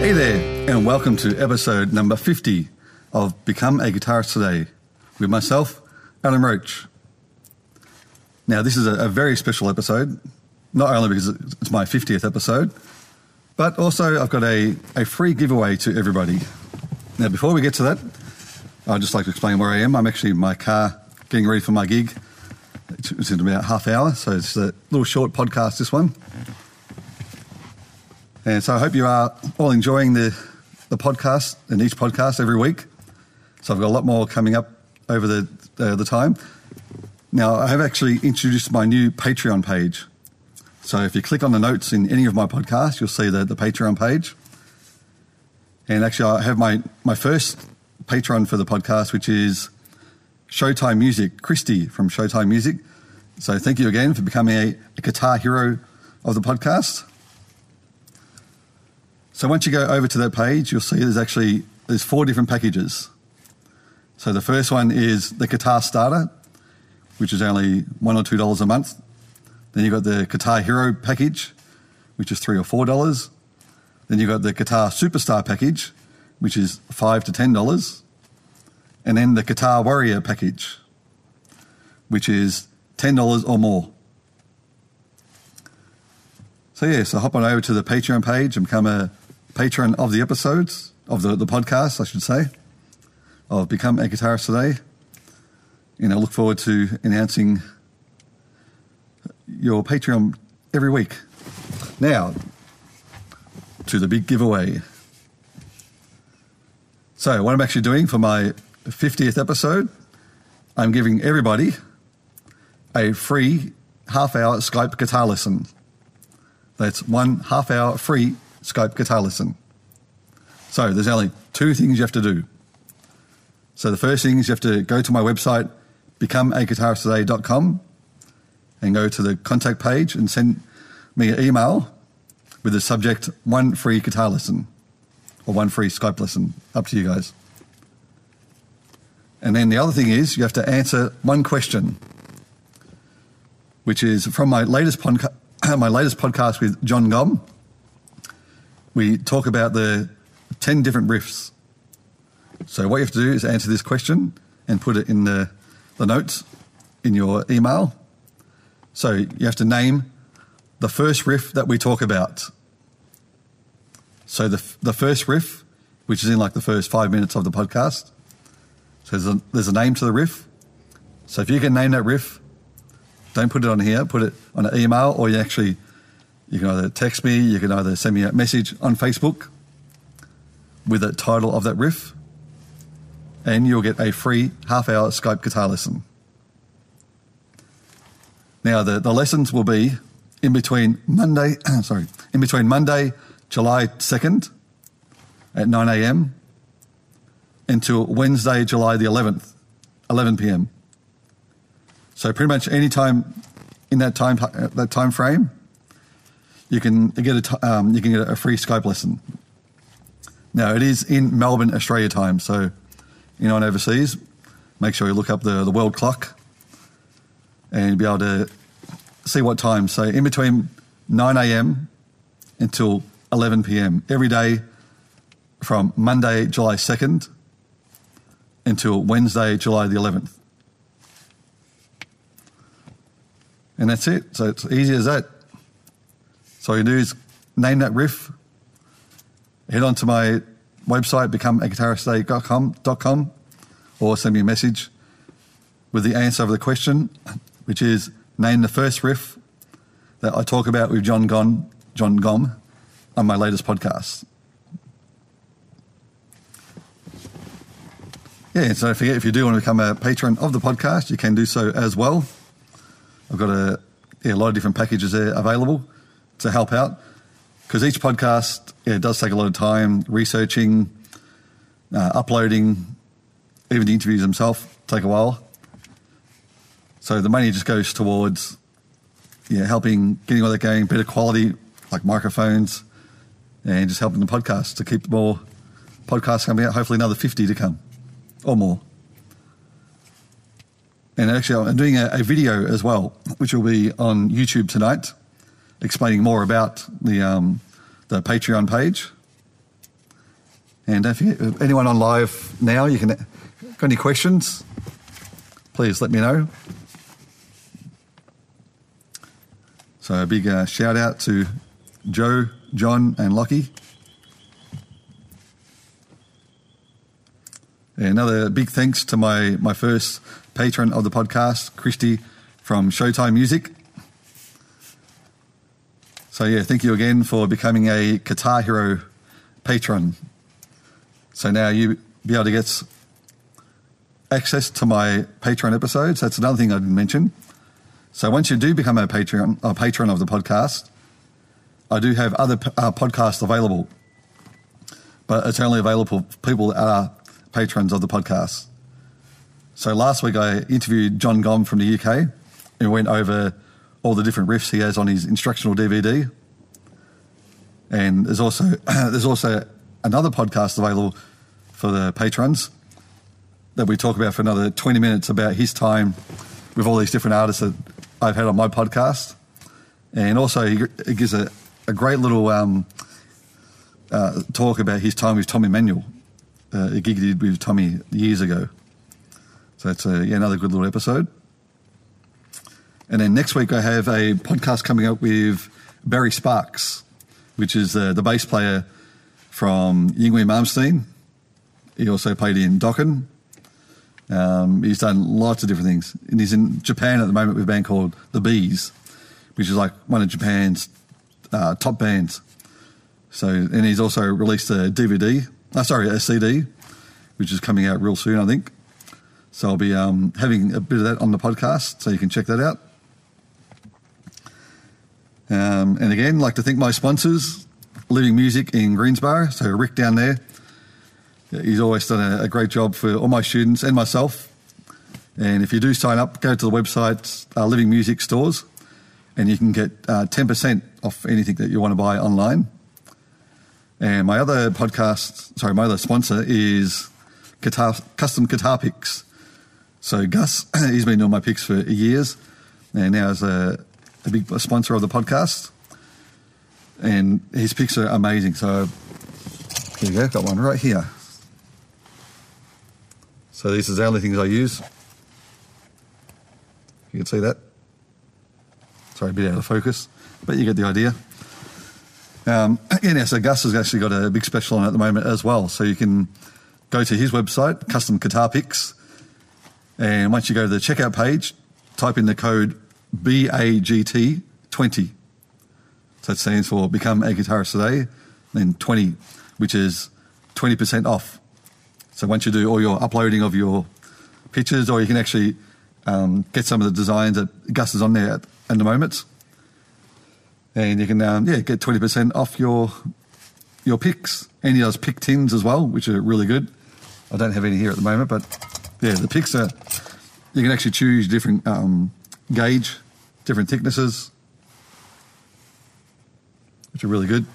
Hey there, and welcome to episode number 50 of Become a Guitarist Today with myself, Alan Roach. Now, this is a, a very special episode, not only because it's my 50th episode, but also I've got a, a free giveaway to everybody. Now, before we get to that, I'd just like to explain where I am. I'm actually in my car getting ready for my gig. It's in about half hour, so it's a little short podcast, this one. And so I hope you are all enjoying the, the podcast and each podcast every week. So I've got a lot more coming up over the, uh, the time. Now, I have actually introduced my new Patreon page. So if you click on the notes in any of my podcasts, you'll see the, the Patreon page. And actually, I have my, my first patron for the podcast, which is Showtime Music, Christy from Showtime Music. So thank you again for becoming a, a guitar hero of the podcast. So once you go over to that page, you'll see there's actually there's four different packages. So the first one is the guitar starter, which is only one or two dollars a month. Then you've got the Guitar Hero package, which is three or four dollars. Then you've got the Guitar Superstar package, which is five to ten dollars. And then the Guitar Warrior package, which is ten dollars or more. So yeah, so hop on over to the Patreon page and become a patron of the episodes, of the, the podcast, I should say, of Become a Guitarist Today. And I look forward to announcing your Patreon every week. Now, to the big giveaway. So, what I'm actually doing for my 50th episode, I'm giving everybody a free half hour Skype guitar lesson. That's one half hour free Skype guitar lesson. So there's only two things you have to do. So the first thing is you have to go to my website, becomeaguitaristtoday.com, and go to the contact page and send me an email with the subject one free guitar lesson or one free Skype lesson. Up to you guys. And then the other thing is you have to answer one question, which is from my latest, podca- my latest podcast with John Gomm we talk about the 10 different riffs. So, what you have to do is answer this question and put it in the, the notes in your email. So, you have to name the first riff that we talk about. So, the, the first riff, which is in like the first five minutes of the podcast. So, there's a, there's a name to the riff. So, if you can name that riff, don't put it on here, put it on an email, or you actually you can either text me, you can either send me a message on Facebook with the title of that riff, and you'll get a free half hour Skype guitar lesson. Now, the, the lessons will be in between Monday, sorry, in between Monday, July 2nd at 9 a.m. until Wednesday, July the 11th, 11 p.m. So pretty much any time in that time uh, that time frame, you can get a um, you can get a free Skype lesson. Now it is in Melbourne, Australia time, so you anyone overseas, make sure you look up the the world clock and be able to see what time. So in between 9 a.m. until 11 p.m. every day from Monday, July 2nd until Wednesday, July the 11th. And that's it. So it's easy as that. So all you do is name that riff, head on to my website, becomeaguitaristtoday.com, or send me a message with the answer of the question, which is name the first riff that I talk about with John Gomm, John Gomm on my latest podcast. Yeah, so don't forget if you do want to become a patron of the podcast, you can do so as well. I've got a, yeah, a lot of different packages there available to help out because each podcast yeah, it does take a lot of time researching, uh, uploading, even the interviews themselves take a while. So the money just goes towards yeah helping getting all that going, better quality like microphones, and just helping the podcast to keep more podcasts coming out. Hopefully another fifty to come or more. And actually, I'm doing a, a video as well, which will be on YouTube tonight explaining more about the um, the Patreon page. And if anyone on live now, you can got any questions? Please let me know. So a big uh, shout out to Joe, John, and Lockie. Another big thanks to my, my first patron of the podcast, Christy from Showtime Music. So, yeah, thank you again for becoming a Guitar Hero patron. So now you be able to get access to my Patreon episodes. That's another thing I didn't mention. So once you do become a Patreon, a patron of the podcast, I do have other uh, podcasts available, but it's only available for people that are patrons of the podcast. So last week I interviewed John Gomm from the UK and went over all the different riffs he has on his instructional DVD. And there's also there's also another podcast available for the patrons that we talk about for another 20 minutes about his time with all these different artists that I've had on my podcast. And also, he, he gives a, a great little um, uh, talk about his time with Tommy Emmanuel, uh, a gig he did with Tommy years ago. So it's a, yeah, another good little episode. And then next week, I have a podcast coming up with Barry Sparks, which is uh, the bass player from Yngwie Malmsteen. He also played in Dokken. Um, he's done lots of different things. And he's in Japan at the moment with a band called The B'z, which is like one of Japan's uh, top bands. So, and he's also released a DVD, uh, sorry, a CD, which is coming out real soon, I think. So I'll be um, having a bit of that on the podcast, so you can check that out. Um, and again, like to thank my sponsors, Living Music in Greensborough. So Rick down there, he's always done a, a great job for all my students and myself. And if you do sign up, go to the website uh, Living Music Stores, and you can get uh, 10% off anything that you want to buy online. And my other podcast, sorry, my other sponsor is guitar, Custom Guitar Picks. So Gus, he's been doing my picks for years, and now is a, a big sponsor of the podcast. And his picks are amazing. So here you go, got one right here. So these are the only things I use. You can see that. Sorry, a bit out of focus, but you get the idea. Um, yeah, so Gus has actually got a big special on at the moment as well. So you can go to his website, Custom Guitar Picks, and once you go to the checkout page, type in the code BAGT20. So it stands for Become a Guitarist Today, then 20, which is 20% off. So once you do all your uploading of your pictures, or you can actually um, get some of the designs that Gus is on there at, at the moment, and you can um, yeah get 20% off your your picks. And he does pick tins as well, which are really good. I don't have any here at the moment, but yeah, the picks are you can actually choose different um, gauge, different thicknesses, which are really good.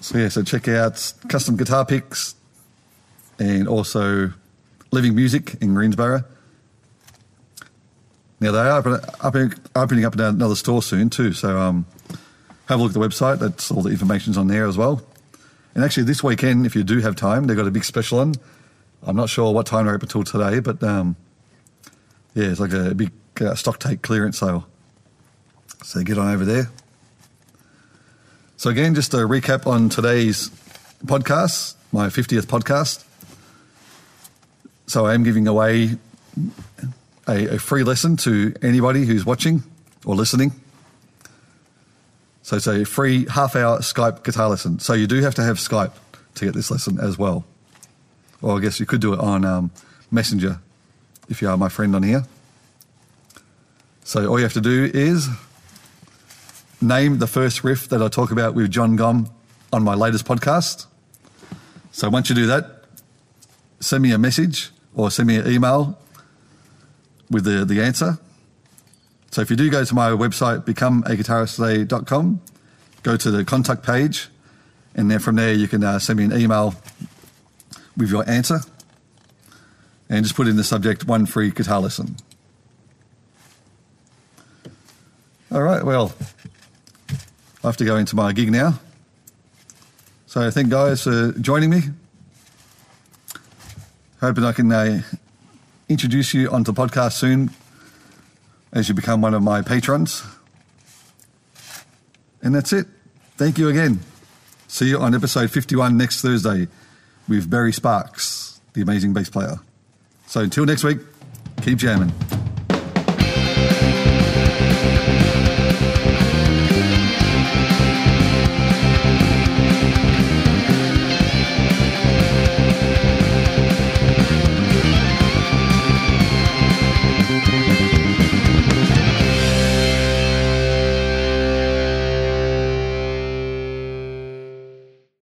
So yeah, so check out custom guitar picks and also Living Music in Greensborough. Now they are opening, opening up another store soon too, so um, have a look at the website. That's all the information's on there as well. And actually, this weekend, if you do have time, they've got a big special on. I'm not sure what time they're open till today, but um, yeah, it's like a big uh, stock take clearance sale. So get on over there. So again, just a recap on today's podcast, my 50th podcast. So I am giving away a, a free lesson to anybody who's watching or listening. So it's a free half hour Skype guitar lesson. So you do have to have Skype to get this lesson as well. Or I guess you could do it on um, Messenger if you are my friend on here. So all you have to do is name the first riff that I talk about with John Gomm on my latest podcast. So once you do that, send me a message or send me an email with the, the answer. So if you do go to my website, becomeaguitaristtoday.com, go to the contact page, and then from there you can uh, send me an email with your answer and just put in the subject one free guitar lesson. All right, well, I have to go into my gig now. So thank guys for joining me. Hoping I can uh, introduce you onto the podcast soon as you become one of my patrons. And that's it. Thank you again. See you on episode 51 next Thursday with Barry Sparks, the amazing bass player. So until next week, keep jamming.